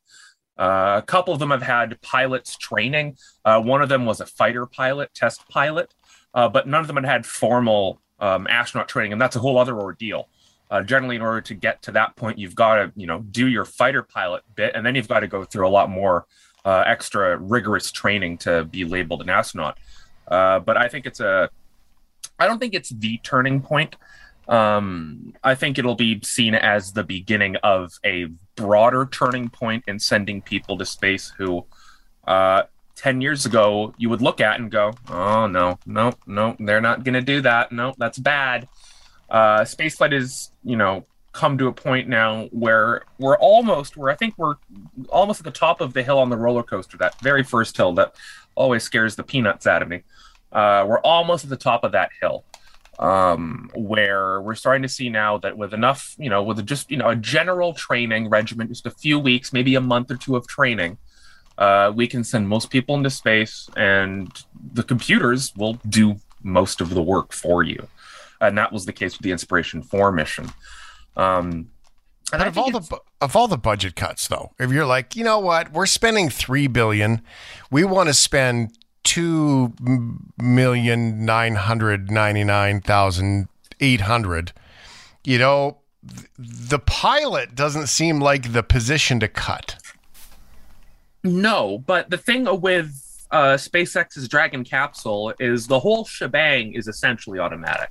Uh, a couple of them have had pilots training. Uh, one of them was a fighter pilot, test pilot, uh, but none of them had had formal um, astronaut training, and that's a whole other ordeal. Uh, generally, in order to get to that point, you've got to you know do your fighter pilot bit, and then you've got to go through a lot more uh, extra rigorous training to be labeled an astronaut. Uh, but I think it's a, I don't think it's the turning point. Um, I think it'll be seen as the beginning of a broader turning point in sending people to space who, uh, 10 years ago, you would look at and go, oh, no, no, no, they're not going to do that. No, that's bad. Uh, spaceflight is, you know, come to a point now where we're almost, where I think we're almost at the top of the hill on the roller coaster, that very first hill that always scares the peanuts out of me. Uh, we're almost at the top of that hill um, where we're starting to see now that with enough, you know, with just, you know, a general training regimen, just a few weeks, maybe a month or two of training, uh, we can send most people into space and the computers will do most of the work for you. And that was the case with the Inspiration 4 mission. Um, but of all the of all the budget cuts, though, if you're like, you know what, we're spending three billion, we want to spend two million nine hundred ninety nine thousand eight hundred. You know, th- the pilot doesn't seem like the position to cut. No, but the thing with uh, SpaceX's Dragon capsule is the whole shebang is essentially automatic.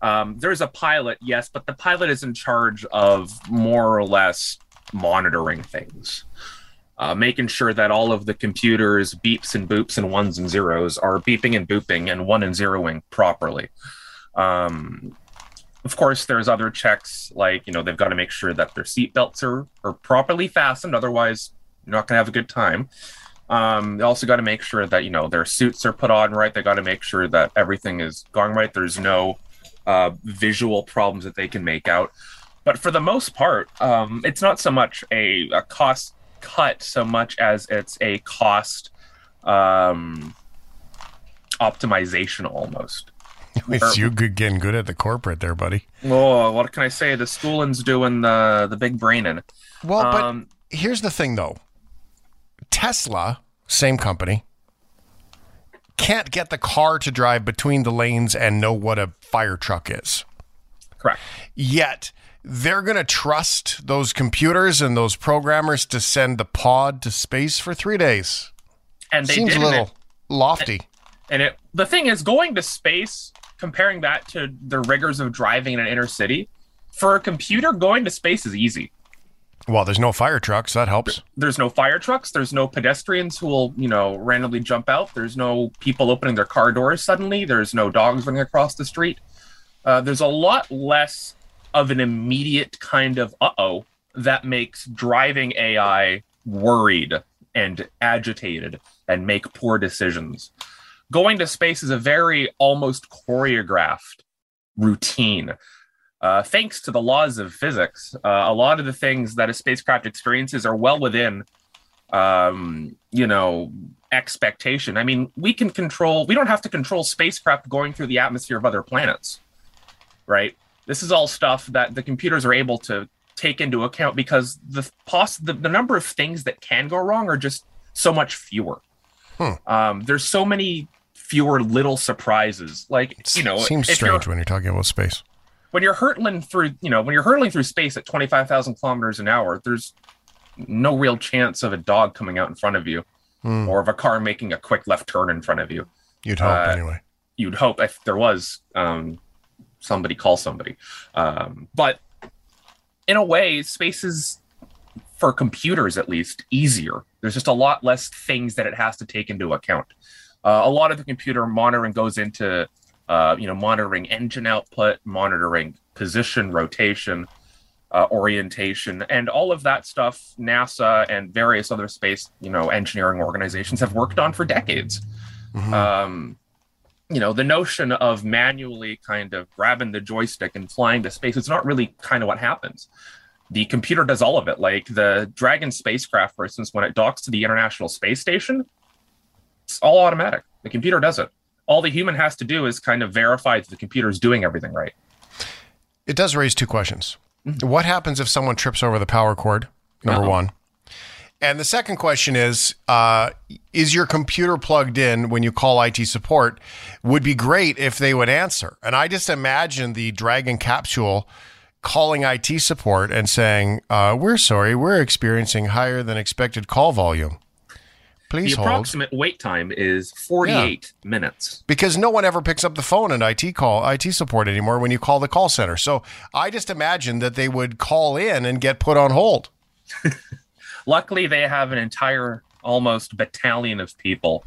Um, there's a pilot, yes, but the pilot is in charge of more or less monitoring things, uh, making sure that all of the computers' beeps and boops and ones and zeros are beeping and booping and one and zeroing properly. Um, of course, there's other checks like you know they've got to make sure that their seatbelts are are properly fastened, otherwise you're not going to have a good time. Um, they also got to make sure that you know their suits are put on right. They got to make sure that everything is going right. There's no uh, visual problems that they can make out. But for the most part, um, it's not so much a, a cost cut so much as it's a cost um, optimization almost. It's you good getting good at the corporate there, buddy. Oh, what can I say? The schooling's doing the the big braining. Well, Um, but here's the thing, though. Tesla, same company, can't get the car to drive between the lanes and know what a fire truck is. Correct. Yet they're going to trust those computers and those programmers to send the pod to space for three days. and they Seems did a little it- lofty. And it the thing is going to space, comparing that to the rigors of driving in an inner city, for a computer going to space is easy. Well, there's no fire trucks. That helps. There's no fire trucks, there's no pedestrians who will, you know, randomly jump out. There's no people opening their car doors suddenly. There's no dogs running across the street. Uh, there's a lot less of an immediate kind of uh-oh that makes driving AI worried and agitated and make poor decisions. Going to space is a very almost choreographed routine. Uh, thanks to the laws of physics, uh, a lot of the things that a spacecraft experiences are well within, um, you know, expectation. I mean, we can control. We don't have to control spacecraft going through the atmosphere of other planets, right? This is all stuff that the computers are able to take into account because the poss- the, the number of things that can go wrong are just so much fewer. Um, there's so many fewer little surprises. Like you know, Seems if you're- strange when you're talking about space. When you're hurtling through, you know, when you're hurtling through space at 25,000 kilometers an hour, there's no real chance of a dog coming out in front of you Hmm. or of a car making a quick left turn in front of you. You'd hope, Uh, anyway. You'd hope if there was um, somebody call somebody. Um, but in a way, space is for computers at least easier. There's just a lot less things that it has to take into account. Uh, a lot of the computer monitoring goes into, uh, you know, monitoring engine output, monitoring position, rotation, uh, orientation, and all of that stuff. NASA and various other space, you know, engineering organizations have worked on for decades. Um, you know, the notion of manually kind of grabbing the joystick and flying to space, it's not really kind of what happens. The computer does all of it. Like the Dragon spacecraft, for instance, when it docks to the International Space Station, it's all automatic. The computer does it. All the human has to do is kind of verify that the computer is doing everything right. It does raise two questions. Mm-hmm. What happens if someone trips over the power cord? Number Uh-oh. one. And the second question is uh, Is your computer plugged in when you call IT support? Would be great if they would answer. And I just imagine the Dragon capsule calling IT support and saying, uh, We're sorry, we're experiencing higher than expected call volume. Please the hold. approximate wait time is 48 minutes. Because no one ever picks up the phone and IT call IT support anymore when you call the call center. So I just imagine that they would call in and get put on hold. Luckily, they have an entire almost battalion of people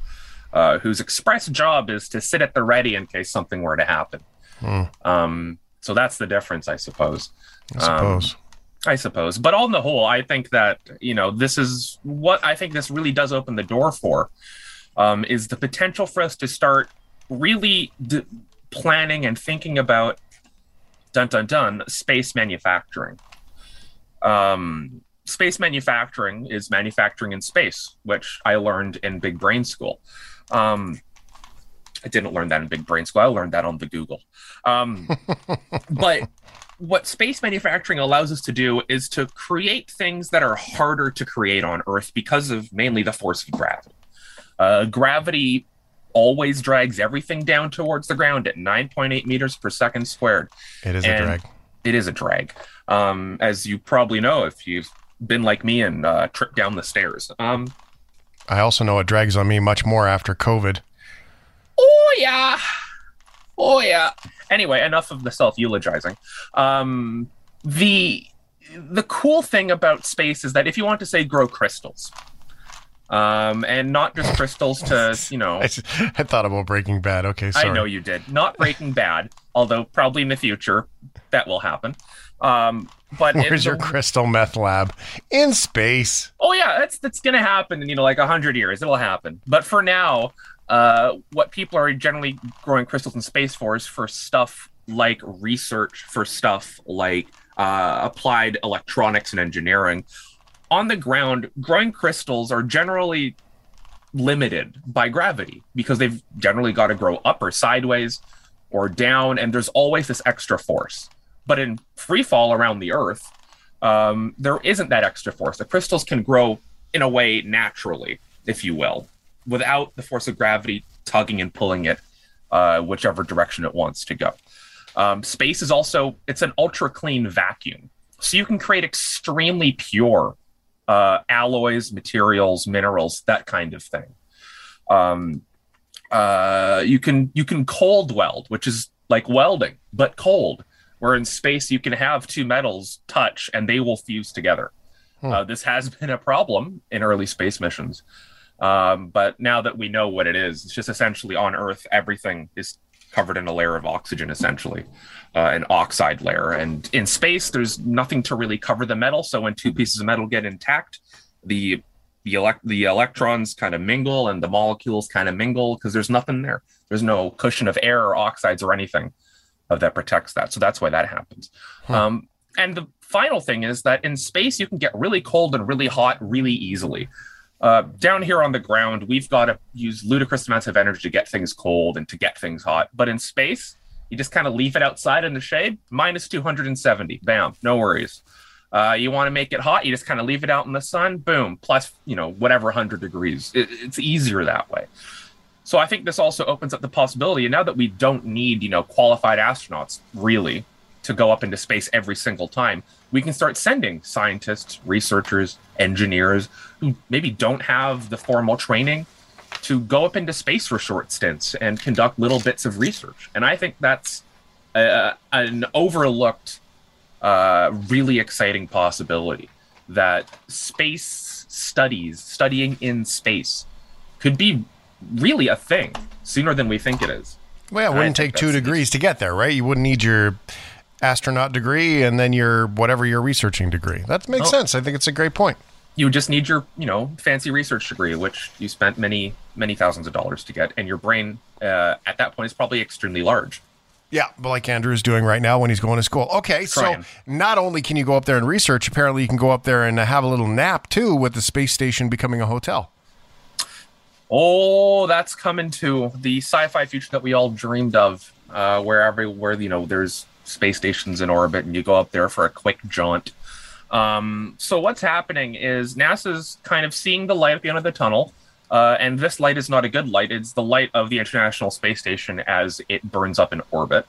uh, whose express job is to sit at the ready in case something were to happen. Hmm. Um, so that's the difference, I suppose. I suppose. Um, I suppose. But on the whole, I think that, you know, this is what I think this really does open the door for um, is the potential for us to start really d- planning and thinking about dun dun dun space manufacturing. Um, space manufacturing is manufacturing in space, which I learned in Big Brain School. Um, I didn't learn that in Big Brain School. I learned that on the Google. Um, but what space manufacturing allows us to do is to create things that are harder to create on Earth because of mainly the force of gravity. Uh, gravity always drags everything down towards the ground at 9.8 meters per second squared. It is a drag. It is a drag. Um, as you probably know if you've been like me and uh, tripped down the stairs. Um, I also know it drags on me much more after COVID. Oh yeah. Oh yeah. Anyway, enough of the self-eulogizing. Um, the the cool thing about space is that if you want to say grow crystals, um, and not just crystals to you know, I, I thought about Breaking Bad. Okay, sorry. I know you did. Not Breaking Bad, although probably in the future that will happen. Um, but Where's the- your crystal meth lab? In space. Oh yeah, that's that's gonna happen in you know like a hundred years. It'll happen. But for now, uh, what people are generally growing crystals in space for is for stuff like research, for stuff like uh, applied electronics and engineering. On the ground, growing crystals are generally limited by gravity because they've generally got to grow up or sideways or down, and there's always this extra force. But in free fall around the Earth, um, there isn't that extra force. The crystals can grow in a way naturally, if you will, without the force of gravity tugging and pulling it uh, whichever direction it wants to go. Um, space is also it's an ultra clean vacuum, so you can create extremely pure uh, alloys, materials, minerals, that kind of thing. Um, uh, you can you can cold weld, which is like welding but cold. Where in space you can have two metals touch and they will fuse together. Uh, this has been a problem in early space missions, um, but now that we know what it is, it's just essentially on Earth everything is covered in a layer of oxygen, essentially, uh, an oxide layer. And in space, there's nothing to really cover the metal. So when two pieces of metal get intact, the the, elect- the electrons kind of mingle and the molecules kind of mingle because there's nothing there. There's no cushion of air or oxides or anything uh, that protects that. So that's why that happens. Um, and the final thing is that in space, you can get really cold and really hot really easily. Uh, down here on the ground, we've got to use ludicrous amounts of energy to get things cold and to get things hot. But in space, you just kind of leave it outside in the shade, minus 270. Bam, no worries. Uh, you want to make it hot, you just kind of leave it out in the sun, boom, plus, you know, whatever 100 degrees. It, it's easier that way. So I think this also opens up the possibility, and now that we don't need, you know, qualified astronauts really to go up into space every single time, we can start sending scientists, researchers, engineers who maybe don't have the formal training to go up into space for short stints and conduct little bits of research. And I think that's a, an overlooked, uh, really exciting possibility that space studies, studying in space, could be really a thing sooner than we think it is. Well, it wouldn't take two degrees to get there, right? You wouldn't need your astronaut degree and then your whatever your researching degree. That makes Oh. sense. I think it's a great point. you just need your you know fancy research degree which you spent many many thousands of dollars to get and your brain uh, at that point is probably extremely large Yeah, but like Andrew is doing right now when he's going to school. Okay, Trying. so not only can you go up there and research, apparently you can go up there and have a little nap too, with the space station becoming a hotel. oh that's coming to the sci-fi future that we all dreamed of uh, where every where you know there's space stations in orbit and you go up there for a quick jaunt Um, so what's happening is NASA's kind of seeing the light at the end of the tunnel. Uh, and this light is not a good light. It's the light of the International Space Station as it burns up in orbit.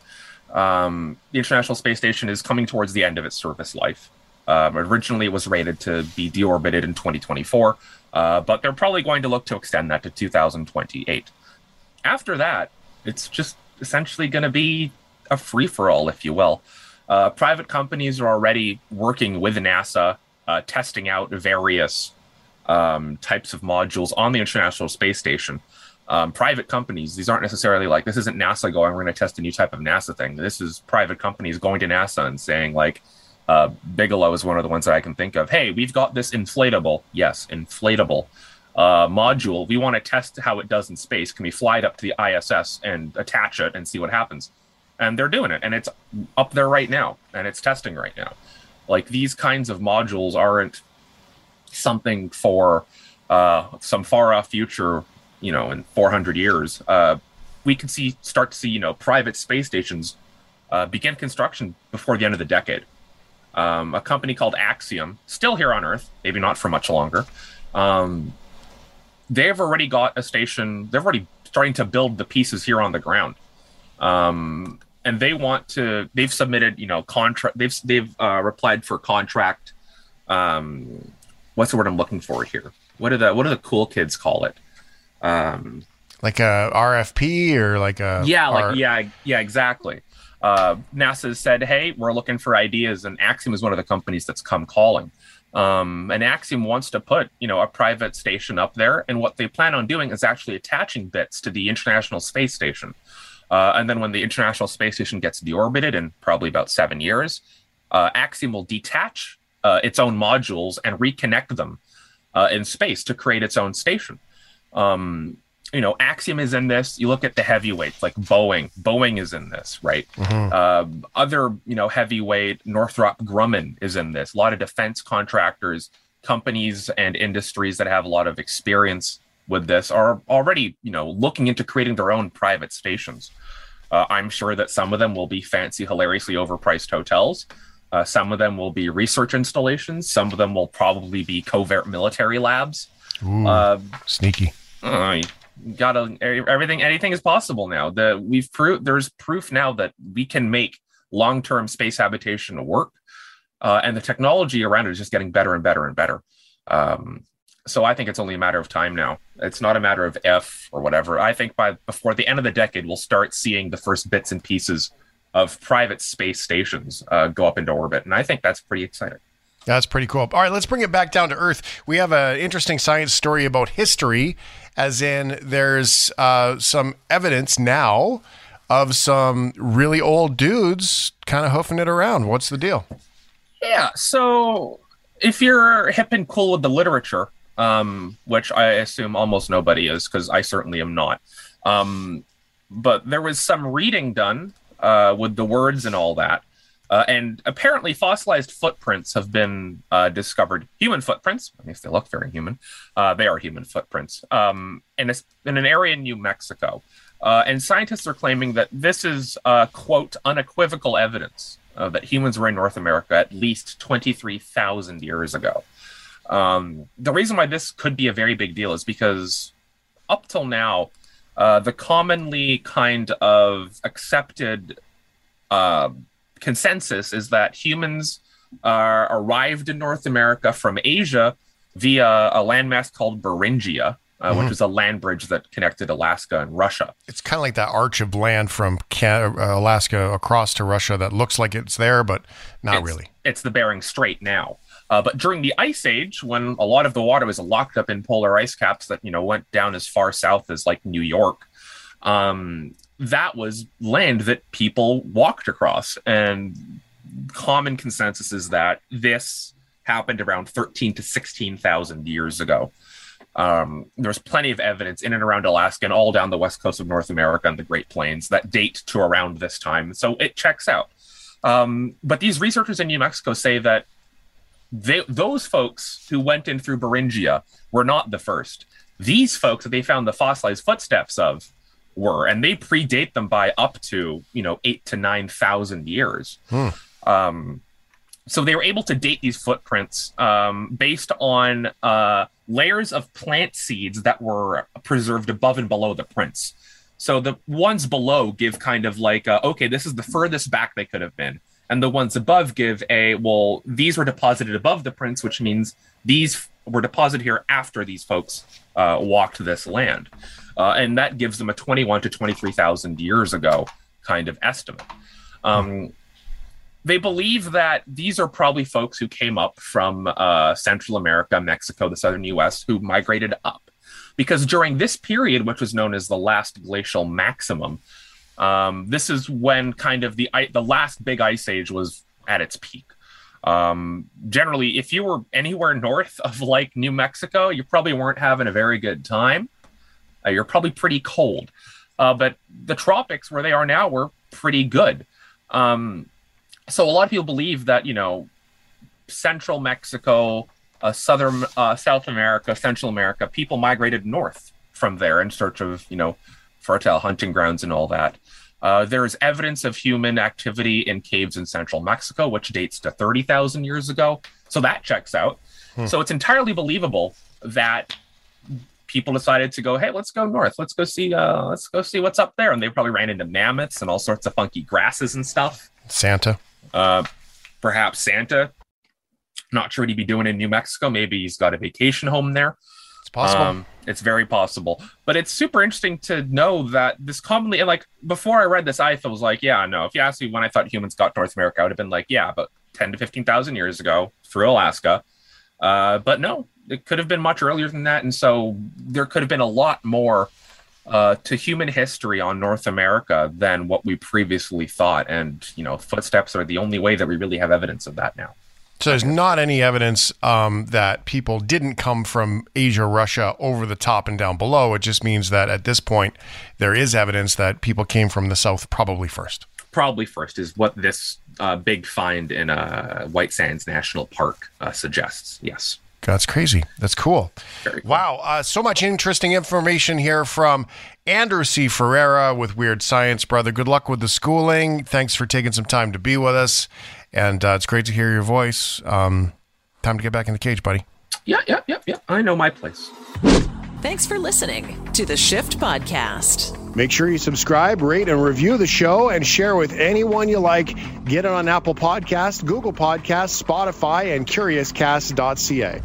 Um, the International Space Station is coming towards the end of its service life. Um, originally, it was rated to be deorbited in 2024, uh, but they're probably going to look to extend that to 2028. After that, it's just essentially going to be a free for all, if you will. Uh, private companies are already working with NASA, uh, testing out various um, types of modules on the International Space Station. Um, private companies, these aren't necessarily like this isn't NASA going, we're going to test a new type of NASA thing. This is private companies going to NASA and saying, like, uh, Bigelow is one of the ones that I can think of. Hey, we've got this inflatable, yes, inflatable uh, module. We want to test how it does in space. Can we fly it up to the ISS and attach it and see what happens? And they're doing it, and it's up there right now, and it's testing right now. Like these kinds of modules aren't something for uh, some far off future, you know, in 400 years. Uh, we can see start to see, you know, private space stations uh, begin construction before the end of the decade. Um, a company called Axiom, still here on Earth, maybe not for much longer. Um, they've already got a station. They're already starting to build the pieces here on the ground. Um, and they want to. They've submitted, you know, contract. They've they've uh, replied for contract. Um, what's the word I'm looking for here? What are the what do the cool kids call it? Um, like a RFP or like a yeah, like R- yeah, yeah, exactly. Uh, NASA said, "Hey, we're looking for ideas," and Axiom is one of the companies that's come calling. Um, and Axiom wants to put, you know, a private station up there, and what they plan on doing is actually attaching bits to the International Space Station. Uh, and then when the International Space Station gets deorbited in probably about seven years, uh, Axiom will detach uh, its own modules and reconnect them uh, in space to create its own station. Um, you know, Axiom is in this. You look at the heavyweights like Boeing. Boeing is in this, right? Mhm. Uh, other, you know, heavyweight Northrop Grumman is in this. A lot of defense contractors, companies, and industries that have a lot of experience with this are already, you know, looking into creating their own private stations. Uh, I'm sure that some of them will be fancy, hilariously overpriced hotels. Uh, some of them will be research installations. Some of them will probably be covert military labs. Ooh, Uh, sneaky. uh, gotta everything anything is possible now the we've proved there's proof now that we can make long-term space habitation work uh, and the technology around it is just getting better and better and better um, so i think it's only a matter of time now it's not a matter of if or whatever i think by before the end of the decade we'll start seeing the first bits and pieces of private space stations uh, go up into orbit and i think that's pretty exciting That's pretty cool. All right, let's bring it back down to earth. We have an interesting science story about history, as in there's uh, some evidence now of some really old dudes kind of hoofing it around. What's the deal? Yeah. So if you're hip and cool with the literature, um, which I assume almost nobody is, because I certainly am not. Um, but there was some reading done uh, with the words and all that. Uh, and apparently, fossilized footprints have been uh, discovered. Human footprints, at least they look very human. Uh, they are human footprints um, in, a, in an area in New Mexico. Uh, and scientists are claiming that this is, uh, quote, unequivocal evidence that humans were in North America at least 23,000 years ago. Um, the reason why this could be a very big deal is because up till now, uh, the commonly kind of accepted uh, consensus is that humans uh, arrived in North America from Asia via a landmass called Beringia, uh, which Mhm. is a land bridge that connected Alaska and Russia. It's kind of like that arch of land from Can- uh, Alaska across to Russia that looks like it's there, but not it's, really. It's the Bering Strait now. Uh, but during the Ice Age, when a lot of the water was locked up in polar ice caps that you know went down as far south as like New York, um, that was land that people walked across. And common consensus is that this happened around thirteen to sixteen thousand years ago. Um, there's plenty of evidence in and around Alaska and all down the west coast of North America and the Great Plains that date to around this time. So it checks out. Um, but these researchers in New Mexico say that they, those folks who went in through Beringia were not the first. These folks that they found the fossilized footsteps of were, and they predate them by up to you know eight to nine thousand years. Hmm. Um, so they were able to date these footprints um, based on uh, layers of plant seeds that were preserved above and below the prints. So the ones below give kind of like, a, okay, this is the furthest back they could have been. And the ones above give a, well, these were deposited above the prints, which means these were deposited here after these folks uh, walked this land. Uh, and that gives them a 21 to 23,000 years ago kind of estimate. Um, they believe that these are probably folks who came up from uh, Central America, Mexico, the southern US, who migrated up. Because during this period, which was known as the last glacial maximum, um, this is when kind of the the last big ice age was at its peak. Um, generally, if you were anywhere north of like New Mexico, you probably weren't having a very good time. Uh, you're probably pretty cold. Uh, but the tropics, where they are now, were pretty good. Um, so a lot of people believe that you know, central Mexico, uh, southern uh, South America, Central America, people migrated north from there in search of you know, fertile hunting grounds and all that. Uh, there is evidence of human activity in caves in central Mexico, which dates to 30,000 years ago. So that checks out. Hmm. So it's entirely believable that people decided to go, hey, let's go north. Let's go see. Uh, let's go see what's up there. And they probably ran into mammoths and all sorts of funky grasses and stuff. Santa. Uh, perhaps Santa. Not sure what he'd be doing in New Mexico. Maybe he's got a vacation home there. It's possible. Um, it's very possible. But it's super interesting to know that this commonly, and like before I read this, I was like, yeah, no. If you asked me when I thought humans got North America, I would have been like, yeah, about 10 to 15,000 years ago through Alaska. Uh, but no, it could have been much earlier than that. And so there could have been a lot more uh, to human history on North America than what we previously thought. And, you know, footsteps are the only way that we really have evidence of that now. So there's not any evidence um, that people didn't come from Asia, Russia, over the top and down below. It just means that at this point, there is evidence that people came from the south probably first. Probably first is what this uh, big find in uh, White Sands National Park uh, suggests. Yes. That's crazy. That's cool. cool. Wow. Uh, so much interesting information here from Andrew C. Ferreira with Weird Science, brother. Good luck with the schooling. Thanks for taking some time to be with us. And uh, it's great to hear your voice. Um, time to get back in the cage, buddy. Yeah, yeah, yeah, yeah. I know my place. Thanks for listening to the Shift Podcast. Make sure you subscribe, rate, and review the show and share with anyone you like. Get it on Apple Podcasts, Google Podcasts, Spotify, and CuriousCast.ca.